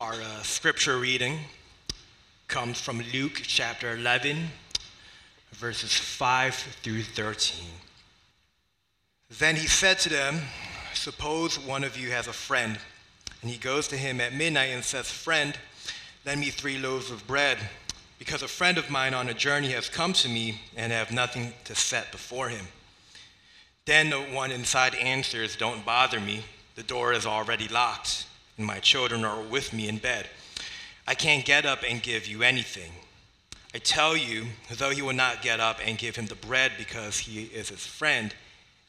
Our uh, scripture reading comes from Luke chapter 11, verses 5 through 13. Then he said to them, Suppose one of you has a friend, and he goes to him at midnight and says, Friend, lend me three loaves of bread, because a friend of mine on a journey has come to me and have nothing to set before him. Then the one inside answers, Don't bother me, the door is already locked and my children are with me in bed. I can't get up and give you anything. I tell you, though he will not get up and give him the bread because he is his friend,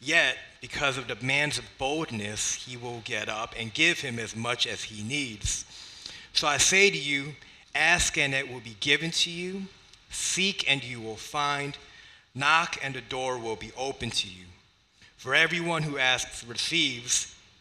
yet because of the man's boldness, he will get up and give him as much as he needs. So I say to you, ask and it will be given to you, seek and you will find, knock and the door will be open to you. For everyone who asks receives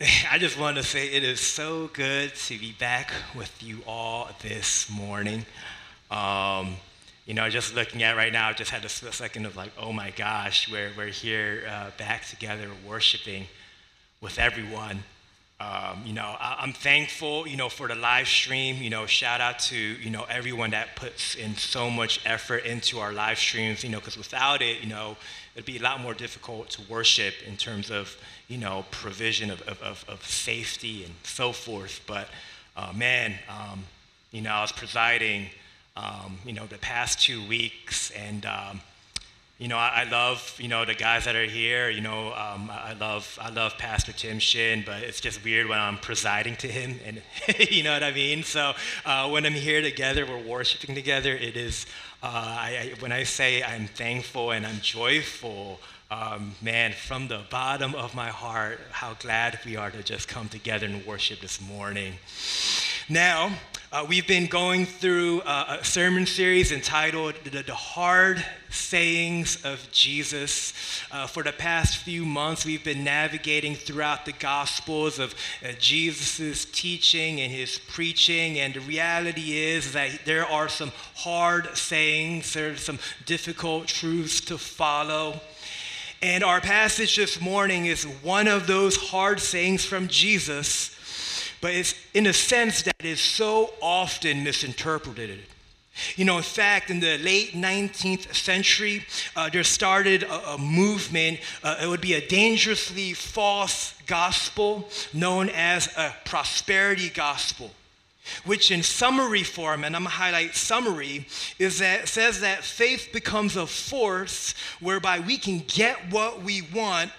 I just want to say it is so good to be back with you all this morning. Um, you know, just looking at right now, I just had a second of like, oh my gosh, we're, we're here uh, back together worshiping with everyone. Um, you know, I, am thankful, you know, for the live stream. You know, shout out to, you know, everyone that puts in so much effort into our live streams, you know, because without it, you know, it'd be a lot more difficult to worship in terms of, you know, provision of, of, of safety and so forth. But uh, man, um, you know, I was presiding, um, you know, the past two weeks, and um, you know, I, I, love you know the guys that are here. You know, um, I love I love Pastor Tim Shin, but it's just weird when I'm presiding to him, and you know what I mean. So uh, when I'm here together, we're worshiping together. It is uh, I, I, when I say I'm thankful and I'm joyful, um, man, from the bottom of my heart, how glad we are to just come together and worship this morning. Now, uh, we've been going through uh, a sermon series entitled The, the Hard Sayings of Jesus. Uh, for the past few months, we've been navigating throughout the Gospels of uh, Jesus' teaching and his preaching. And the reality is that there are some hard sayings, there are some difficult truths to follow. And our passage this morning is one of those hard sayings from Jesus but it's in a sense that is so often misinterpreted. You know, in fact, in the late 19th century, uh, there started a, a movement. Uh, it would be a dangerously false gospel known as a prosperity gospel, which, in summary form, and I'm gonna highlight summary, is that says that faith becomes a force whereby we can get what we want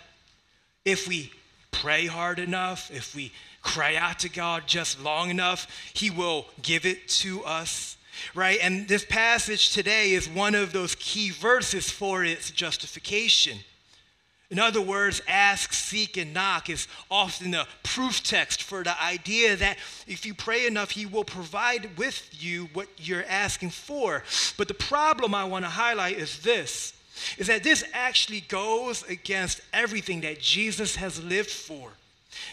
if we pray hard enough, if we cry out to God just long enough, He will give it to us. Right? And this passage today is one of those key verses for its justification. In other words, ask, seek, and knock is often a proof text for the idea that if you pray enough, He will provide with you what you're asking for. But the problem I want to highlight is this is that this actually goes against everything that Jesus has lived for.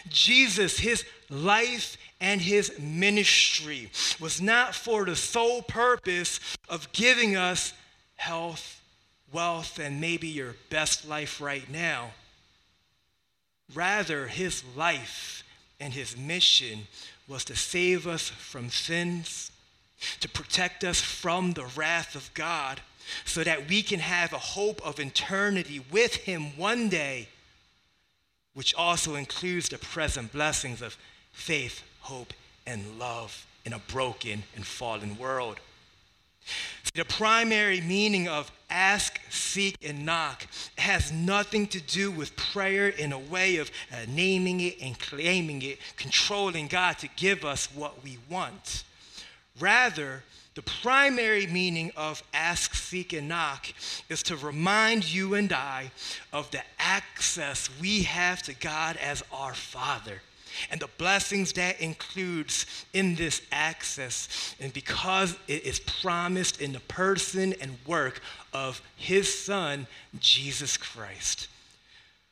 Jesus, his life and his ministry was not for the sole purpose of giving us health, wealth, and maybe your best life right now. Rather, his life and his mission was to save us from sins, to protect us from the wrath of God, so that we can have a hope of eternity with him one day which also includes the present blessings of faith, hope, and love in a broken and fallen world. The primary meaning of ask, seek, and knock has nothing to do with prayer in a way of uh, naming it and claiming it, controlling God to give us what we want. Rather, the primary meaning of ask, seek, and knock is to remind you and I of the access we have to God as our Father and the blessings that includes in this access. And because it is promised in the person and work of his son, Jesus Christ.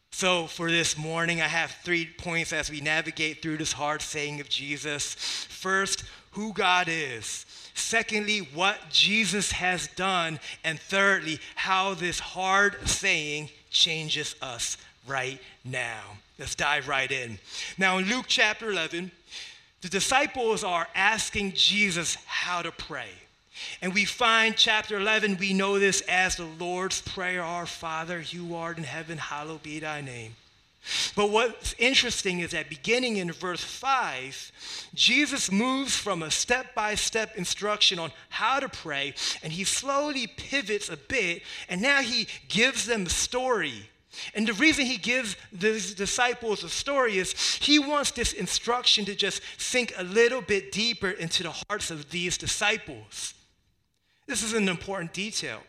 So, for this morning, I have three points as we navigate through this hard saying of Jesus. First, who God is. Secondly, what Jesus has done. And thirdly, how this hard saying changes us right now. Let's dive right in. Now, in Luke chapter 11, the disciples are asking Jesus how to pray. And we find chapter 11, we know this as the Lord's Prayer Our Father, who art in heaven, hallowed be thy name. But what's interesting is that beginning in verse 5, Jesus moves from a step by step instruction on how to pray, and he slowly pivots a bit, and now he gives them a story. And the reason he gives the disciples a story is he wants this instruction to just sink a little bit deeper into the hearts of these disciples. This is an important detail.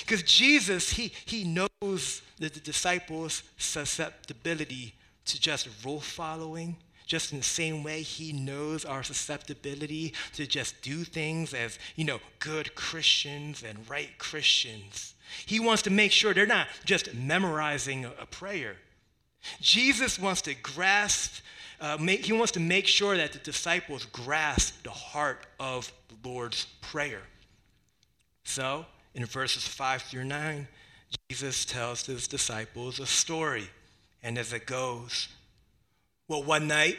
Because Jesus, he, he knows the, the disciples' susceptibility to just rule following, just in the same way he knows our susceptibility to just do things as, you know, good Christians and right Christians. He wants to make sure they're not just memorizing a prayer. Jesus wants to grasp, uh, make, he wants to make sure that the disciples grasp the heart of the Lord's Prayer. So, in verses 5 through 9, Jesus tells his disciples a story. And as it goes, well, one night,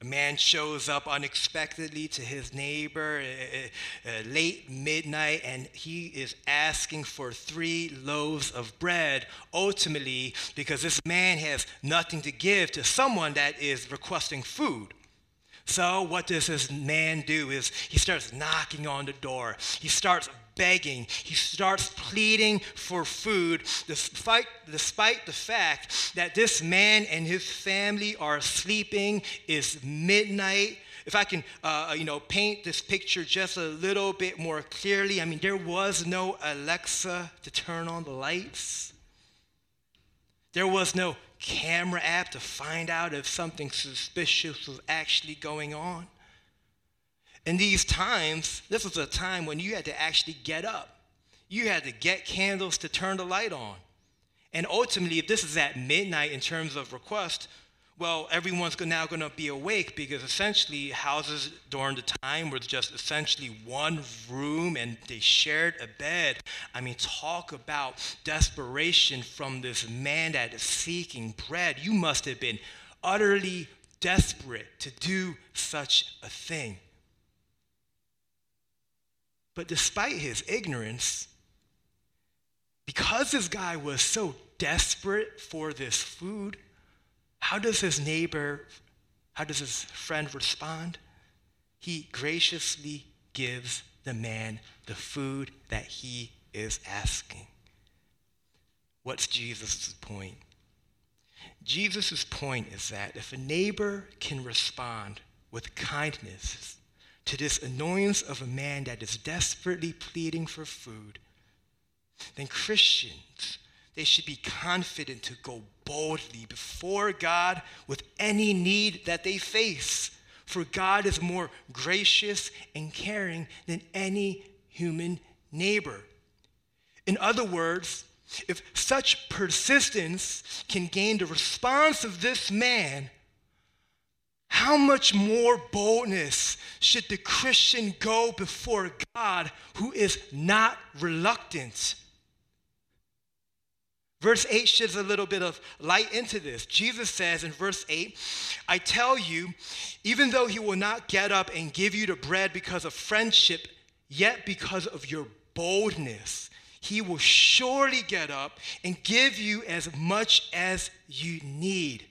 a man shows up unexpectedly to his neighbor uh, uh, late midnight, and he is asking for three loaves of bread, ultimately, because this man has nothing to give to someone that is requesting food. So, what does this man do? Is he starts knocking on the door. He starts begging. He starts pleading for food, despite, despite the fact that this man and his family are sleeping. It's midnight. If I can, uh, you know, paint this picture just a little bit more clearly, I mean, there was no Alexa to turn on the lights. There was no camera app to find out if something suspicious was actually going on. In these times, this was a time when you had to actually get up. You had to get candles to turn the light on. And ultimately, if this is at midnight in terms of request, well, everyone's now going to be awake because essentially houses during the time were just essentially one room and they shared a bed. I mean, talk about desperation from this man that is seeking bread. You must have been utterly desperate to do such a thing. But despite his ignorance, because this guy was so desperate for this food, how does his neighbor, how does his friend respond? He graciously gives the man the food that he is asking. What's Jesus' point? Jesus' point is that if a neighbor can respond with kindness to this annoyance of a man that is desperately pleading for food, then Christians, they should be confident to go boldly before God with any need that they face. For God is more gracious and caring than any human neighbor. In other words, if such persistence can gain the response of this man, how much more boldness should the Christian go before God who is not reluctant? Verse 8 sheds a little bit of light into this. Jesus says in verse 8, I tell you, even though he will not get up and give you the bread because of friendship, yet because of your boldness, he will surely get up and give you as much as you need.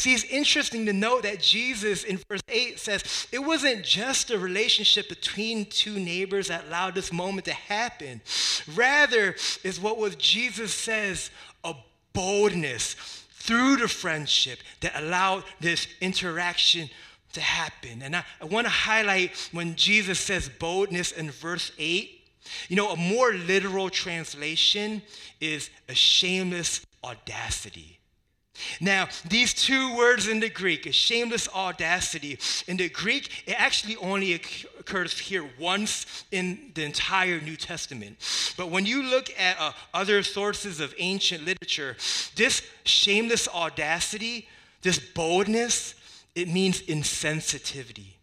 See, it's interesting to note that Jesus in verse 8 says it wasn't just a relationship between two neighbors that allowed this moment to happen. Rather, is what was Jesus says a boldness through the friendship that allowed this interaction to happen. And I, I want to highlight when Jesus says boldness in verse 8. You know, a more literal translation is a shameless audacity. Now, these two words in the Greek, shameless audacity, in the Greek, it actually only occurs here once in the entire New Testament. But when you look at uh, other sources of ancient literature, this shameless audacity, this boldness, it means insensitivity.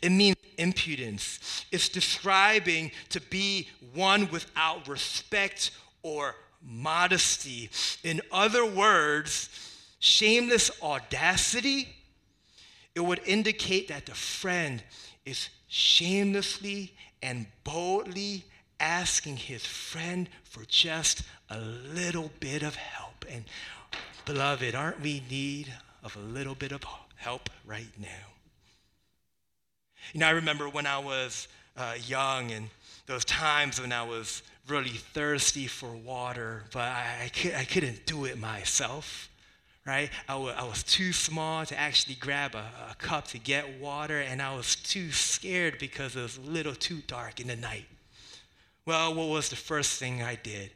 It means impudence. It's describing to be one without respect or modesty. In other words, shameless audacity, it would indicate that the friend is shamelessly and boldly asking his friend for just a little bit of help. And beloved, aren't we in need of a little bit of help right now? You know, I remember when I was uh, young and those times when I was really thirsty for water, but I, I, I couldn't do it myself, right? I, w- I was too small to actually grab a, a cup to get water, and I was too scared because it was a little too dark in the night. Well, what was the first thing I did?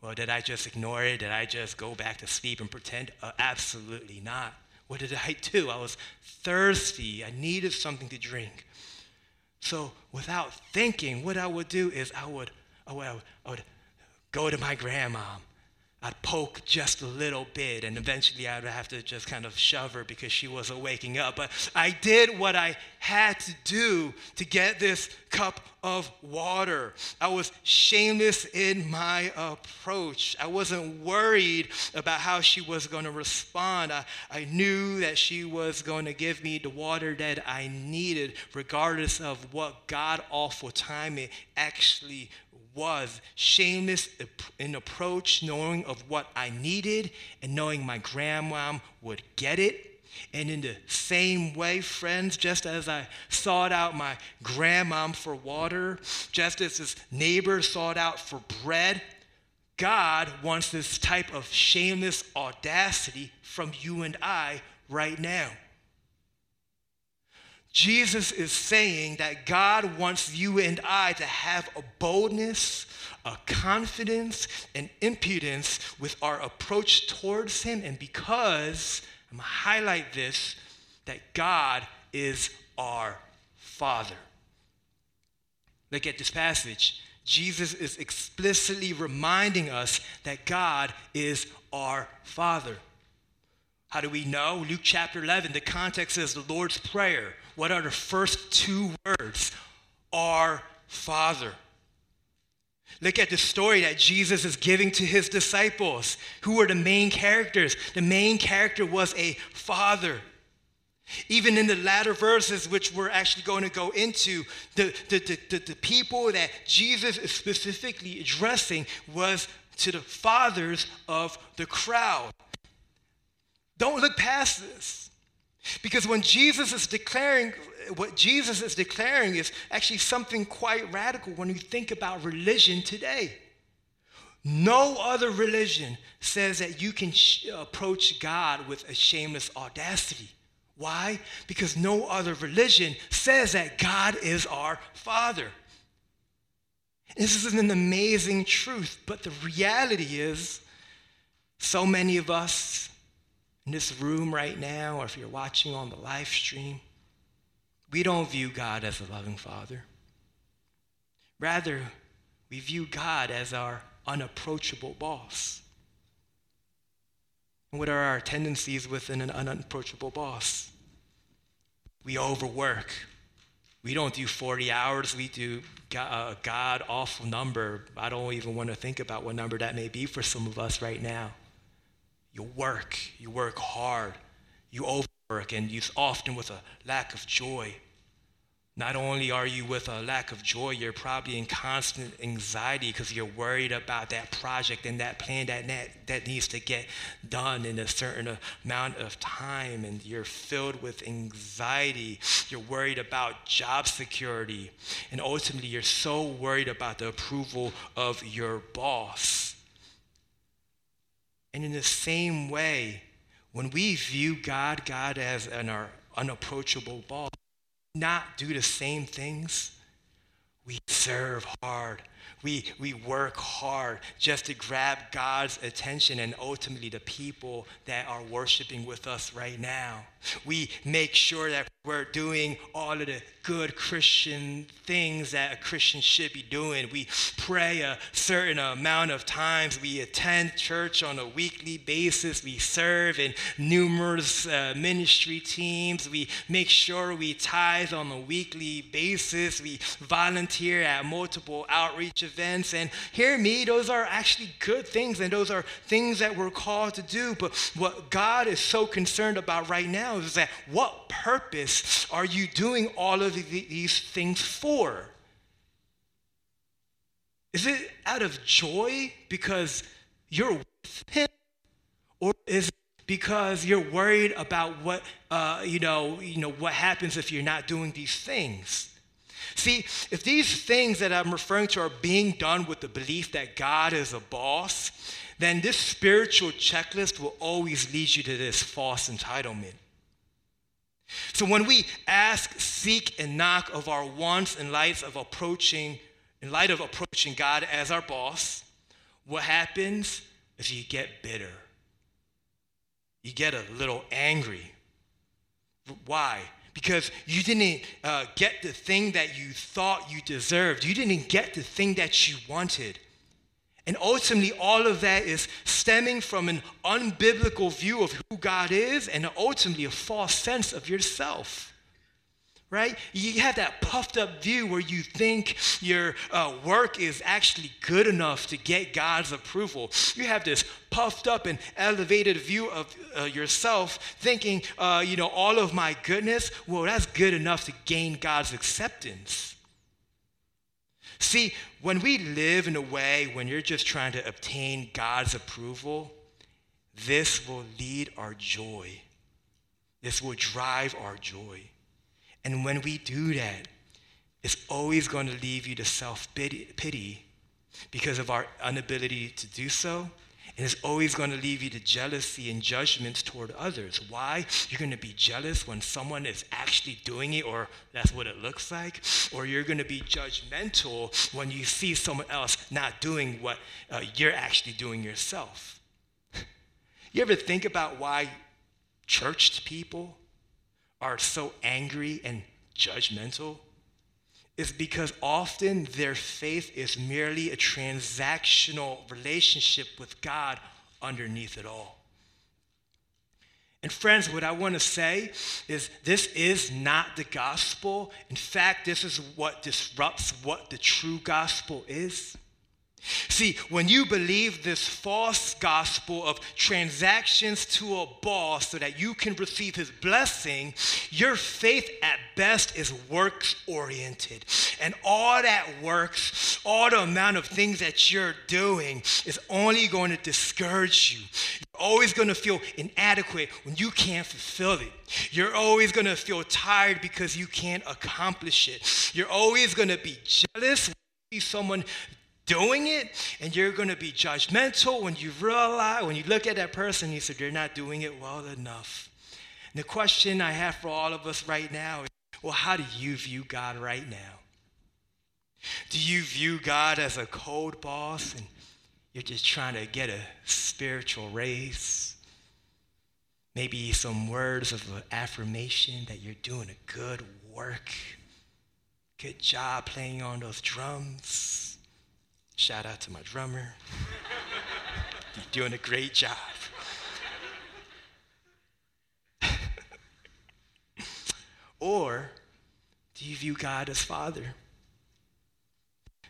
Well, did I just ignore it? Did I just go back to sleep and pretend? Uh, absolutely not. What did I do? I was thirsty. I needed something to drink. So, without thinking, what I would do is I would oh, well, I would go to my grandma. I'd poke just a little bit, and eventually I'd have to just kind of shove her because she wasn't waking up. But I did what I had to do to get this cup of water. I was shameless in my approach. I wasn't worried about how she was going to respond. I, I knew that she was going to give me the water that I needed, regardless of what god awful time it actually was shameless in approach, knowing of what I needed and knowing my grandmom would get it. And in the same way, friends, just as I sought out my grandmom for water, just as this neighbor sought out for bread, God wants this type of shameless audacity from you and I right now. Jesus is saying that God wants you and I to have a boldness, a confidence, an impudence with our approach towards Him. And because, I'm going to highlight this, that God is our Father. Look at this passage. Jesus is explicitly reminding us that God is our Father. How do we know? Luke chapter 11, the context is the Lord's Prayer what are the first two words? Our Father. Look at the story that Jesus is giving to his disciples. Who are the main characters? The main character was a father. Even in the latter verses, which we're actually going to go into, the, the, the, the people that Jesus is specifically addressing was to the fathers of the crowd. Don't look past this. Because when Jesus is declaring, what Jesus is declaring is actually something quite radical when you think about religion today. No other religion says that you can sh- approach God with a shameless audacity. Why? Because no other religion says that God is our Father. This is an amazing truth, but the reality is, so many of us in this room right now, or if you're watching on the live stream, we don't view God as a loving Father. Rather, we view God as our unapproachable boss. What are our tendencies within an unapproachable boss? We overwork. We don't do 40 hours, we do a uh, God awful number. I don't even want to think about what number that may be for some of us right now. You work, you work hard, you overwork, and you often with a lack of joy. Not only are you with a lack of joy, you're probably in constant anxiety because you're worried about that project and that plan that, that, that needs to get done in a certain amount of time. And you're filled with anxiety. You're worried about job security. And ultimately, you're so worried about the approval of your boss and in the same way, when we view God, God as an our unapproachable boss, not do the same things, we serve hard. We, we work hard just to grab God's attention and ultimately the people that are worshiping with us right now. We make sure that we're doing all of the good Christian things that a Christian should be doing. We pray a certain amount of times. We attend church on a weekly basis. We serve in numerous uh, ministry teams. We make sure we tithe on a weekly basis. We volunteer at multiple outreach events. And hear me, those are actually good things, and those are things that we're called to do. But what God is so concerned about right now is that what purpose are you doing all of these things for? Is it out of joy because you're with Him? Or is it because you're worried about what, uh, you, know, you know, what happens if you're not doing these things? See, if these things that I'm referring to are being done with the belief that God is a boss, then this spiritual checklist will always lead you to this false entitlement. So when we ask, seek, and knock of our wants in light of approaching, in light of approaching God as our boss, what happens is you get bitter. You get a little angry. Why? Because you didn't uh, get the thing that you thought you deserved. You didn't get the thing that you wanted. And ultimately, all of that is stemming from an unbiblical view of who God is and ultimately a false sense of yourself. Right? You have that puffed up view where you think your uh, work is actually good enough to get God's approval. You have this puffed up and elevated view of uh, yourself, thinking, uh, you know, all of my goodness, well, that's good enough to gain God's acceptance. See, when we live in a way when you're just trying to obtain God's approval, this will lead our joy. This will drive our joy. And when we do that, it's always going to leave you to self pity because of our inability to do so and it's always going to leave you to jealousy and judgments toward others. Why? You're going to be jealous when someone is actually doing it, or that's what it looks like. Or you're going to be judgmental when you see someone else not doing what uh, you're actually doing yourself. you ever think about why churched people are so angry and judgmental? is because often their faith is merely a transactional relationship with God underneath it all. And friends, what I want to say is this is not the gospel. In fact, this is what disrupts what the true gospel is. See, when you believe this false gospel of transactions to a boss so that you can receive his blessing, your faith at best is works oriented. And all that works, all the amount of things that you're doing, is only going to discourage you. You're always going to feel inadequate when you can't fulfill it. You're always going to feel tired because you can't accomplish it. You're always going to be jealous someone doing it and you're going to be judgmental when you realize when you look at that person you said they're not doing it well enough. And the question i have for all of us right now is well how do you view god right now? Do you view god as a cold boss and you're just trying to get a spiritual raise? Maybe some words of affirmation that you're doing a good work good job playing on those drums Shout out to my drummer. You're doing a great job. or do you view God as Father?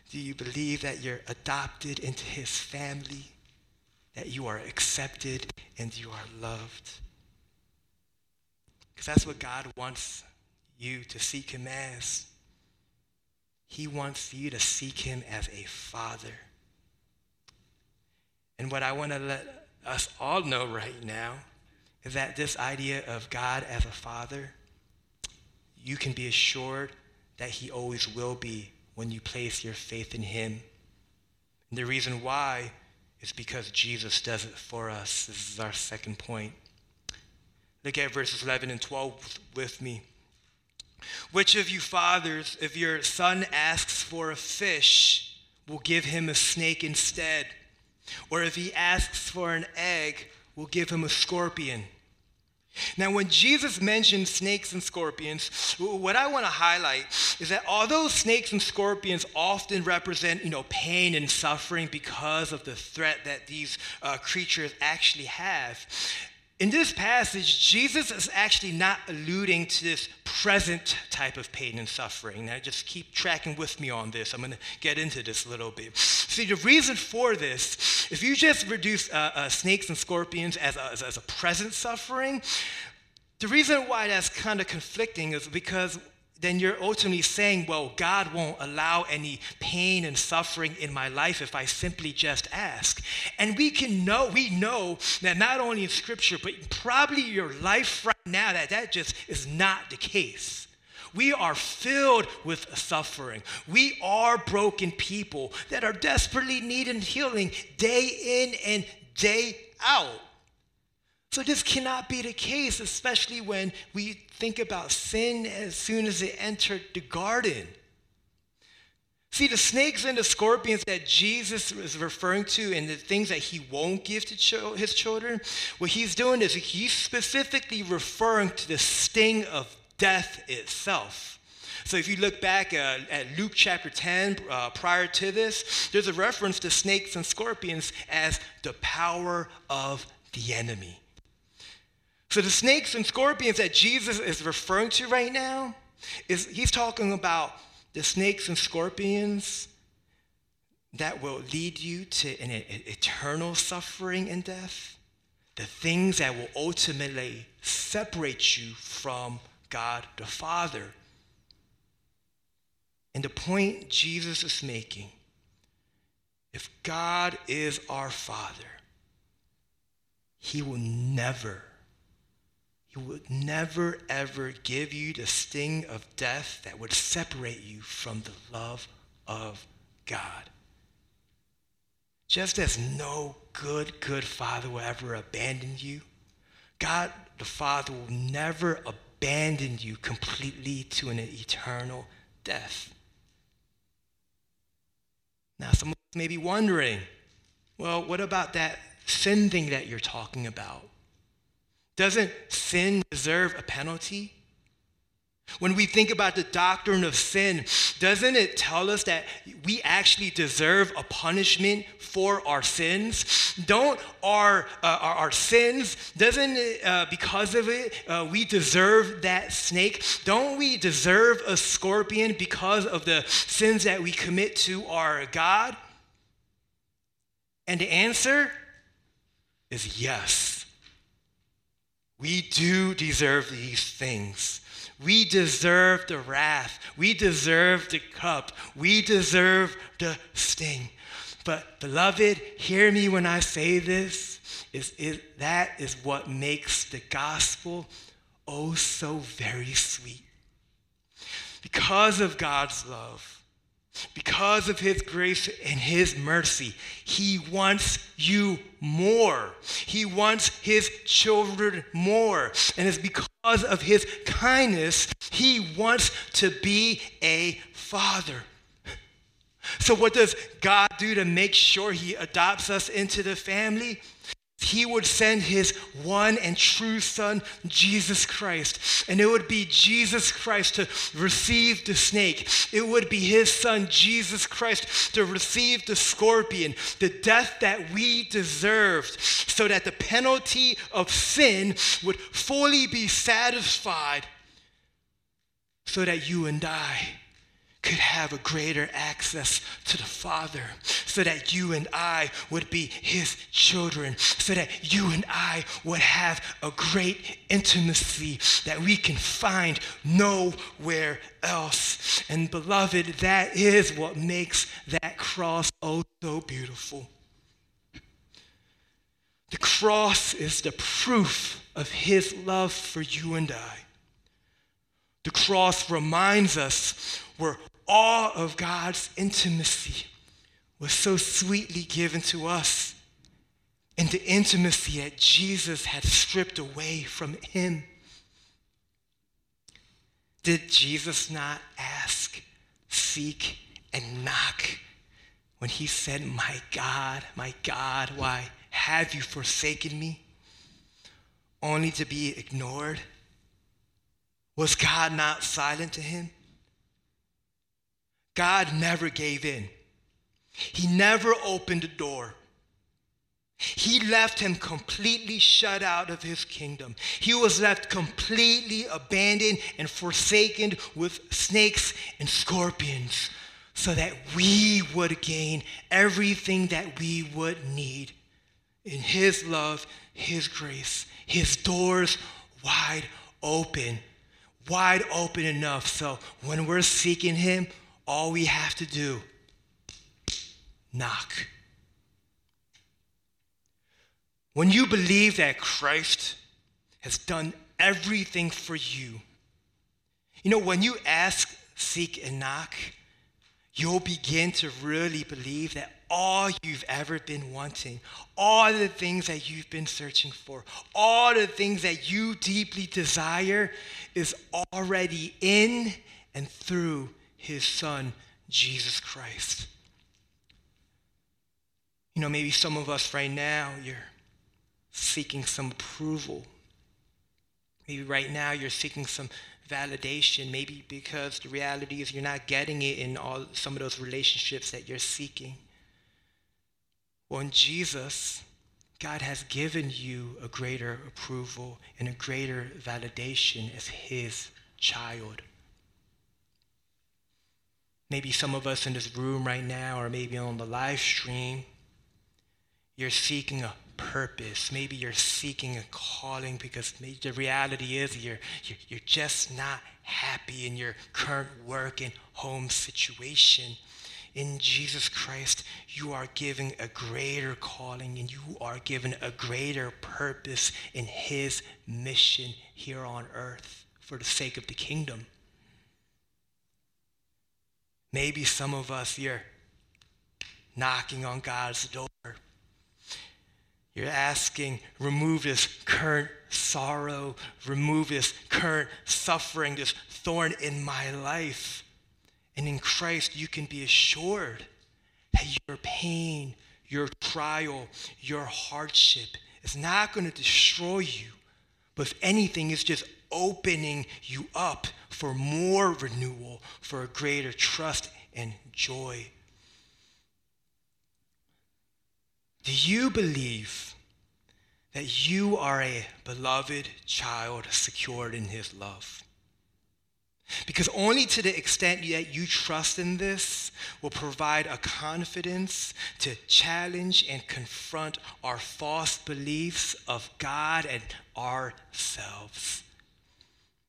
Do you believe that you're adopted into his family, that you are accepted and you are loved? Because that's what God wants you to seek him as. He wants you to seek him as a father. And what I want to let us all know right now is that this idea of God as a father, you can be assured that he always will be when you place your faith in him. And the reason why is because Jesus does it for us. This is our second point. Look at verses 11 and 12 with me. Which of you fathers, if your son asks for a fish, will give him a snake instead? Or if he asks for an egg, will give him a scorpion? Now, when Jesus mentioned snakes and scorpions, what I want to highlight is that although snakes and scorpions often represent, you know, pain and suffering because of the threat that these uh, creatures actually have, in this passage, Jesus is actually not alluding to this present type of pain and suffering. Now, just keep tracking with me on this. I'm going to get into this a little bit. See, the reason for this, if you just reduce uh, uh, snakes and scorpions as a, as, as a present suffering, the reason why that's kind of conflicting is because then you're ultimately saying, well, God won't allow any pain and suffering in my life if I simply just ask. And we can know, we know that not only in scripture, but probably your life right now, that that just is not the case. We are filled with suffering. We are broken people that are desperately needing healing day in and day out. So, this cannot be the case, especially when we think about sin as soon as it entered the garden. See, the snakes and the scorpions that Jesus is referring to and the things that he won't give to his children, what he's doing is he's specifically referring to the sting of death itself. So if you look back uh, at Luke chapter 10, uh, prior to this, there's a reference to snakes and scorpions as the power of the enemy. So the snakes and scorpions that Jesus is referring to right now is he's talking about the snakes and scorpions that will lead you to an eternal suffering and death, the things that will ultimately separate you from God the Father. And the point Jesus is making if God is our Father, He will never he would never, ever give you the sting of death that would separate you from the love of God. Just as no good, good father will ever abandon you, God the Father will never abandon you completely to an eternal death. Now, some of us may be wondering well, what about that sin thing that you're talking about? Doesn't sin deserve a penalty? When we think about the doctrine of sin, doesn't it tell us that we actually deserve a punishment for our sins? Don't our, uh, our, our, sins, doesn't it, uh, because of it, uh, we deserve that snake? Don't we deserve a scorpion because of the sins that we commit to our God? And the answer is yes. We do deserve these things. We deserve the wrath. We deserve the cup. We deserve the sting. But, beloved, hear me when I say this. Is, is, that is what makes the gospel oh so very sweet. Because of God's love, because of his grace and his mercy, he wants you more. He wants his children more. And it's because of his kindness, he wants to be a father. So, what does God do to make sure he adopts us into the family? He would send his one and true son, Jesus Christ. And it would be Jesus Christ to receive the snake. It would be his son, Jesus Christ, to receive the scorpion, the death that we deserved, so that the penalty of sin would fully be satisfied, so that you and I could have a greater access to the Father so that you and I would be His children, so that you and I would have a great intimacy that we can find nowhere else. And beloved, that is what makes that cross oh so beautiful. The cross is the proof of His love for you and I. The cross reminds us we're all of God's intimacy was so sweetly given to us and the intimacy that Jesus had stripped away from him. Did Jesus not ask, seek, and knock when he said, My God, my God, why have you forsaken me? Only to be ignored? Was God not silent to him? God never gave in. He never opened the door. He left him completely shut out of his kingdom. He was left completely abandoned and forsaken with snakes and scorpions so that we would gain everything that we would need in his love, his grace, his doors wide open, wide open enough so when we're seeking him, all we have to do knock. When you believe that Christ has done everything for you, you know, when you ask, seek, and knock, you'll begin to really believe that all you've ever been wanting, all the things that you've been searching for, all the things that you deeply desire is already in and through his son, Jesus Christ. You know, maybe some of us right now, you're seeking some approval. Maybe right now you're seeking some validation, maybe because the reality is you're not getting it in all some of those relationships that you're seeking. Well, in Jesus, God has given you a greater approval and a greater validation as his child. Maybe some of us in this room right now, or maybe on the live stream, you're seeking a purpose. Maybe you're seeking a calling because maybe the reality is you're, you're, you're just not happy in your current work and home situation. In Jesus Christ, you are given a greater calling and you are given a greater purpose in His mission here on earth for the sake of the kingdom. Maybe some of us, you're knocking on God's door you're asking, remove this current sorrow, remove this current suffering, this thorn in my life. And in Christ, you can be assured that your pain, your trial, your hardship is not going to destroy you, but if anything, it's just opening you up for more renewal, for a greater trust and joy. Do you believe that you are a beloved child secured in his love? Because only to the extent that you trust in this will provide a confidence to challenge and confront our false beliefs of God and ourselves.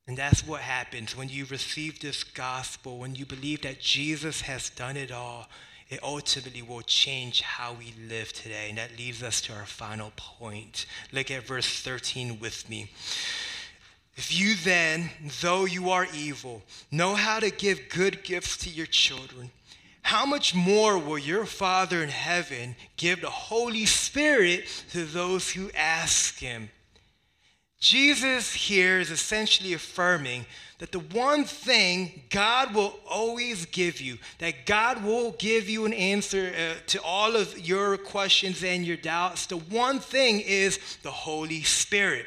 And that's what happens when you receive this gospel, when you believe that Jesus has done it all it ultimately will change how we live today. And that leads us to our final point. Look at verse 13 with me. If you then, though you are evil, know how to give good gifts to your children, how much more will your Father in heaven give the Holy Spirit to those who ask him? Jesus here is essentially affirming that the one thing God will always give you, that God will give you an answer uh, to all of your questions and your doubts, the one thing is the Holy Spirit.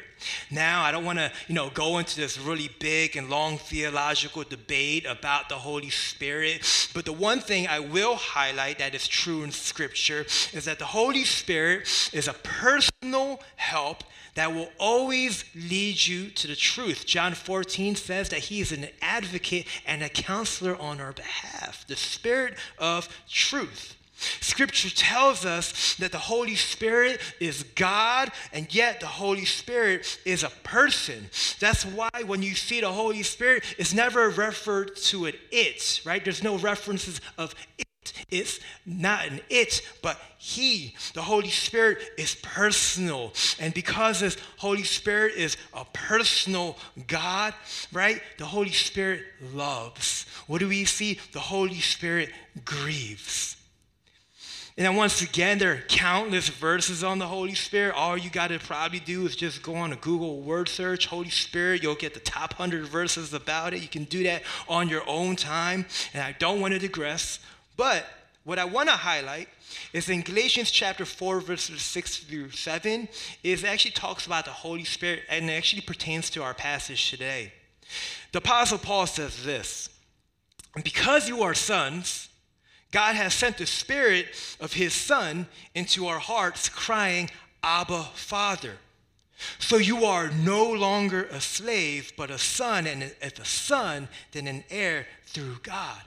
Now, I don't want to, you know, go into this really big and long theological debate about the Holy Spirit, but the one thing I will highlight that is true in Scripture is that the Holy Spirit is a personal help that will always lead you to the truth. John 14 says that he is an advocate and a counselor on our behalf, the Spirit of truth. Scripture tells us that the Holy Spirit is God, and yet the Holy Spirit is a person. That's why when you see the Holy Spirit, it's never referred to an it, right? There's no references of it. It's not an it, but He, the Holy Spirit, is personal. And because this Holy Spirit is a personal God, right? The Holy Spirit loves. What do we see? The Holy Spirit grieves. And then once again, there are countless verses on the Holy Spirit. All you got to probably do is just go on a Google word search, Holy Spirit. You'll get the top 100 verses about it. You can do that on your own time. And I don't want to digress. But what I want to highlight is in Galatians chapter 4, verses 6 through 7, it actually talks about the Holy Spirit and it actually pertains to our passage today. The Apostle Paul says this Because you are sons, God has sent the Spirit of His Son into our hearts, crying, Abba, Father. So you are no longer a slave, but a son, and if a son, then an heir through God.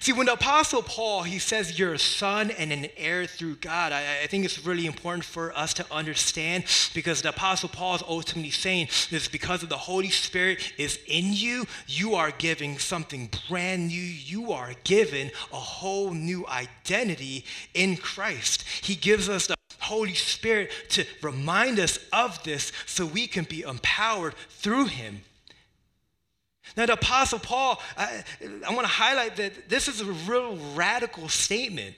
See, when the Apostle Paul, he says you're a son and an heir through God, I, I, think it's really important for us to understand because the Apostle Paul is ultimately saying this because of the Holy Spirit is in you, you are giving something brand new. You are given a whole new identity in Christ. He gives us the Holy Spirit to remind us of this so we can be empowered through him. Now, the Apostle Paul, I, I want to highlight that this is a real radical statement.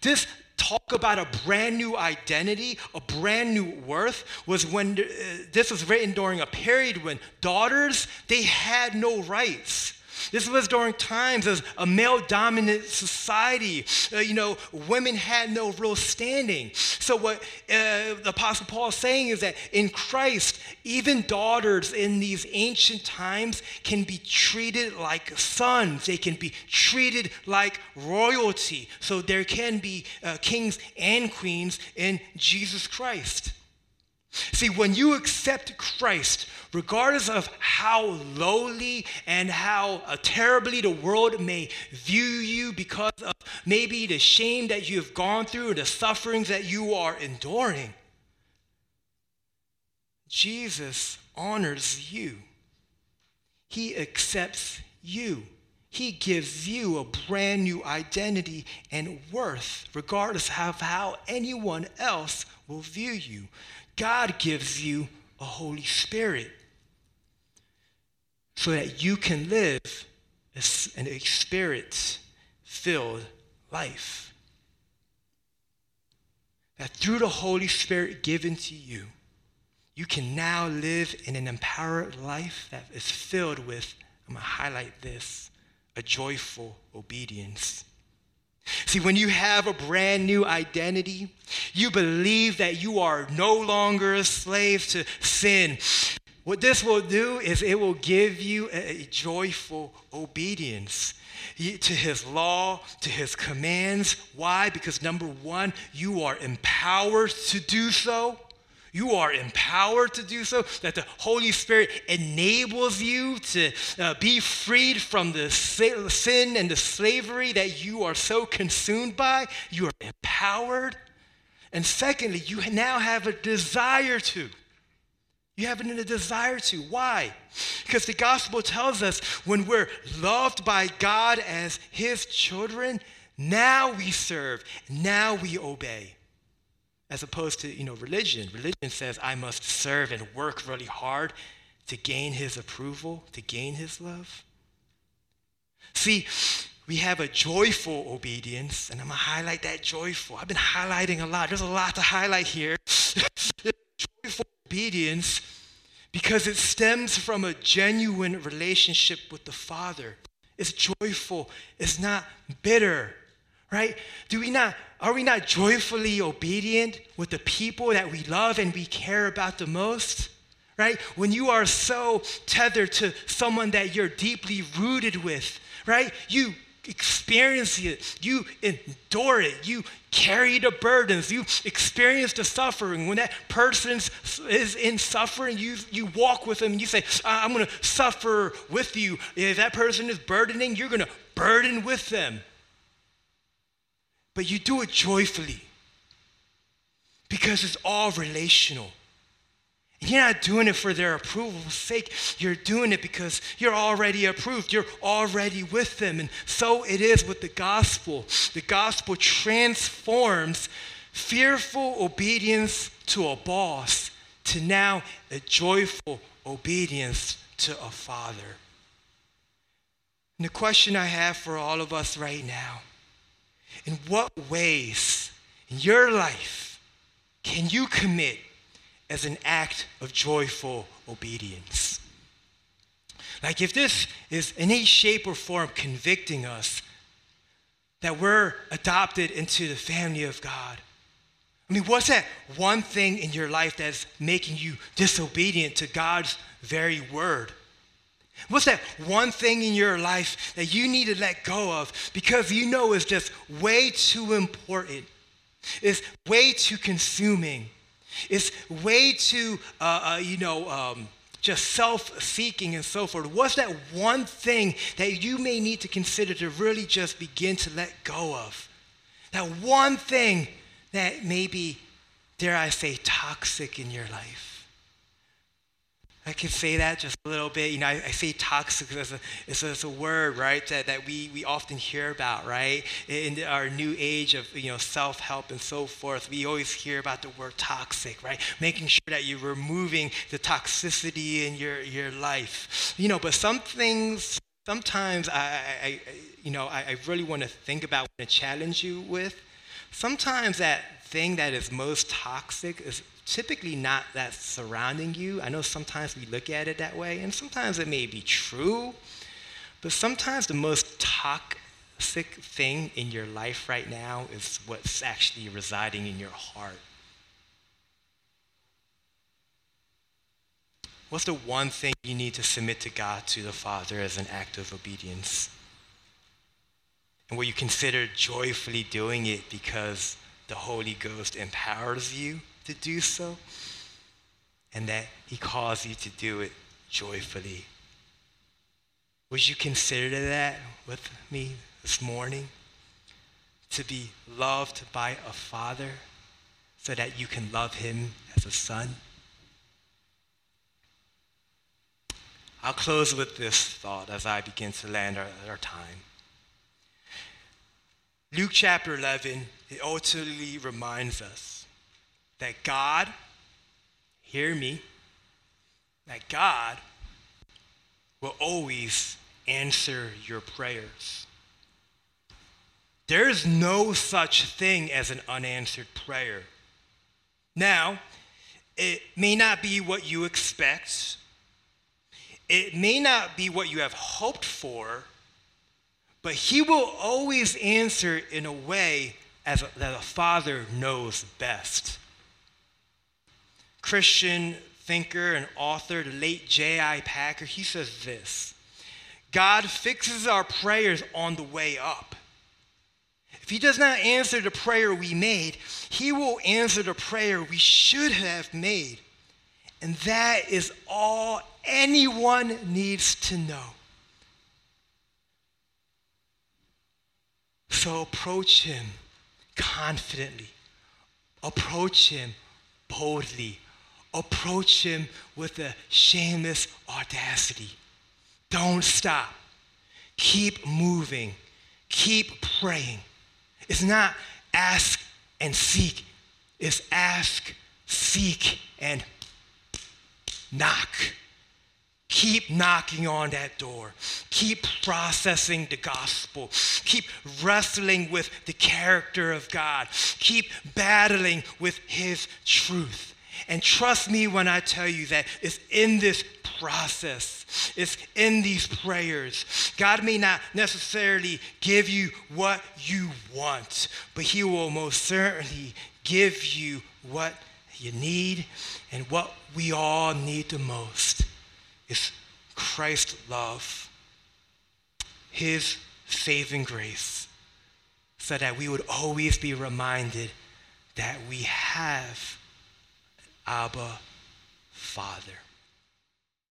This talk about a brand new identity, a brand new worth, was when uh, this was written during a period when daughters, they had no rights. This was during times as a male dominant society. Uh, you know, women had no real standing. So, what uh, the Apostle Paul is saying is that in Christ, even daughters in these ancient times can be treated like sons, they can be treated like royalty. So, there can be uh, kings and queens in Jesus Christ. See, when you accept Christ, regardless of how lowly and how uh, terribly the world may view you because of maybe the shame that you have gone through or the sufferings that you are enduring, Jesus honors you. He accepts you. He gives you a brand new identity and worth, regardless of how anyone else will view you. God gives you a Holy Spirit so that you can live an experience filled life. That through the Holy Spirit given to you, you can now live in an empowered life that is filled with, I'm going to highlight this, a joyful obedience. See, when you have a brand new identity, you believe that you are no longer a slave to sin. What this will do is it will give you a, joyful obedience to his law, to his commands. Why? Because number one, you are empowered to do so. You are empowered to do so, that the Holy Spirit enables you to uh, be freed from the sin and the slavery that you are so consumed by. You are empowered. And secondly, you now have a desire to. You have a desire to. Why? Because the gospel tells us when we're loved by God as his children, now we serve, now we obey as opposed to you know religion. Religion says i must serve and work really hard to gain his approval to gain his love. See we have a joyful obedience and i'm to highlight that joyful. I've been highlighting a lot. There's a lot to highlight here. Joyful obedience because it stems from a genuine relationship with the father. It's joyful. It's not bitter right? Do we not, are we not joyfully obedient with the people that we love and we care about the most? Right? When you are so tethered to someone that you're deeply rooted with, right? You experience it, you endure it, you carry the burdens, you experience the suffering. When that person is in suffering, you, you walk with them and you say, I'm going to suffer with you. If that person is burdening, you're going to burden with them but you do it joyfully because it's all relational. You're not doing it for their approval's sake. You're doing it because you're already approved. You're already with them. And so it is with the gospel. The gospel transforms fearful obedience to a boss to now a joyful obedience to a father. And the question I have for all of us right now In what ways in your life can you commit as an act of joyful obedience? Like, if this is in any shape or form convicting us that we're adopted into the family of God, I mean, what's that one thing in your life that's making you disobedient to God's very word? What's that one thing in your life that you need to let go of because you know is just way too important? It's way too consuming. It's way too, uh, uh, you know, um, just self seeking and so forth. What's that one thing that you may need to consider to really just begin to let go of? That one thing that may be, dare I say, toxic in your life. I can say that just a little bit. You know, I, I say toxic as a, it's a, it's a word, right, that, that we, we often hear about, right? In our new age of, you know, self-help and so forth, we always hear about the word toxic, right? Making sure that you're removing the toxicity in your, your life. You know, but some things, sometimes I, I you know, I, I really want to think about and challenge you with. Sometimes that thing that is most toxic is typically not that surrounding you. I know sometimes we look at it that way, and sometimes it may be true, but sometimes the most toxic thing in your life right now is what's actually residing in your heart. What's the one thing you need to submit to God, to the Father, as an act of obedience? And will you consider joyfully doing it because the Holy Ghost empowers you to do so, and that He calls you to do it joyfully. Would you consider that with me this morning? To be loved by a father so that you can love him as a son? I'll close with this thought as I begin to land our, our time. Luke chapter 11, it ultimately reminds us that God, hear me, that God will always answer your prayers. There is no such thing as an unanswered prayer. Now, it may not be what you expect. It may not be what you have hoped for, but he will always answer in a way as a, that a father knows best. Christian thinker and author, the late J.I. Packer, he says this God fixes our prayers on the way up. If he does not answer the prayer we made, he will answer the prayer we should have made. And that is all anyone needs to know. So approach him confidently, approach him boldly approach him with a shameless audacity. Don't stop. Keep moving. Keep praying. It's not ask and seek, it's ask, seek, and knock. Keep knocking on that door. Keep processing the gospel. Keep wrestling with the character of God. Keep battling with His truth. And trust me when I tell you that it's in this process, it's in these prayers. God may not necessarily give you what you want, but He will most certainly give you what you need. And what we all need the most is Christ's love, His saving grace, so that we would always be reminded that we have Abba, Father.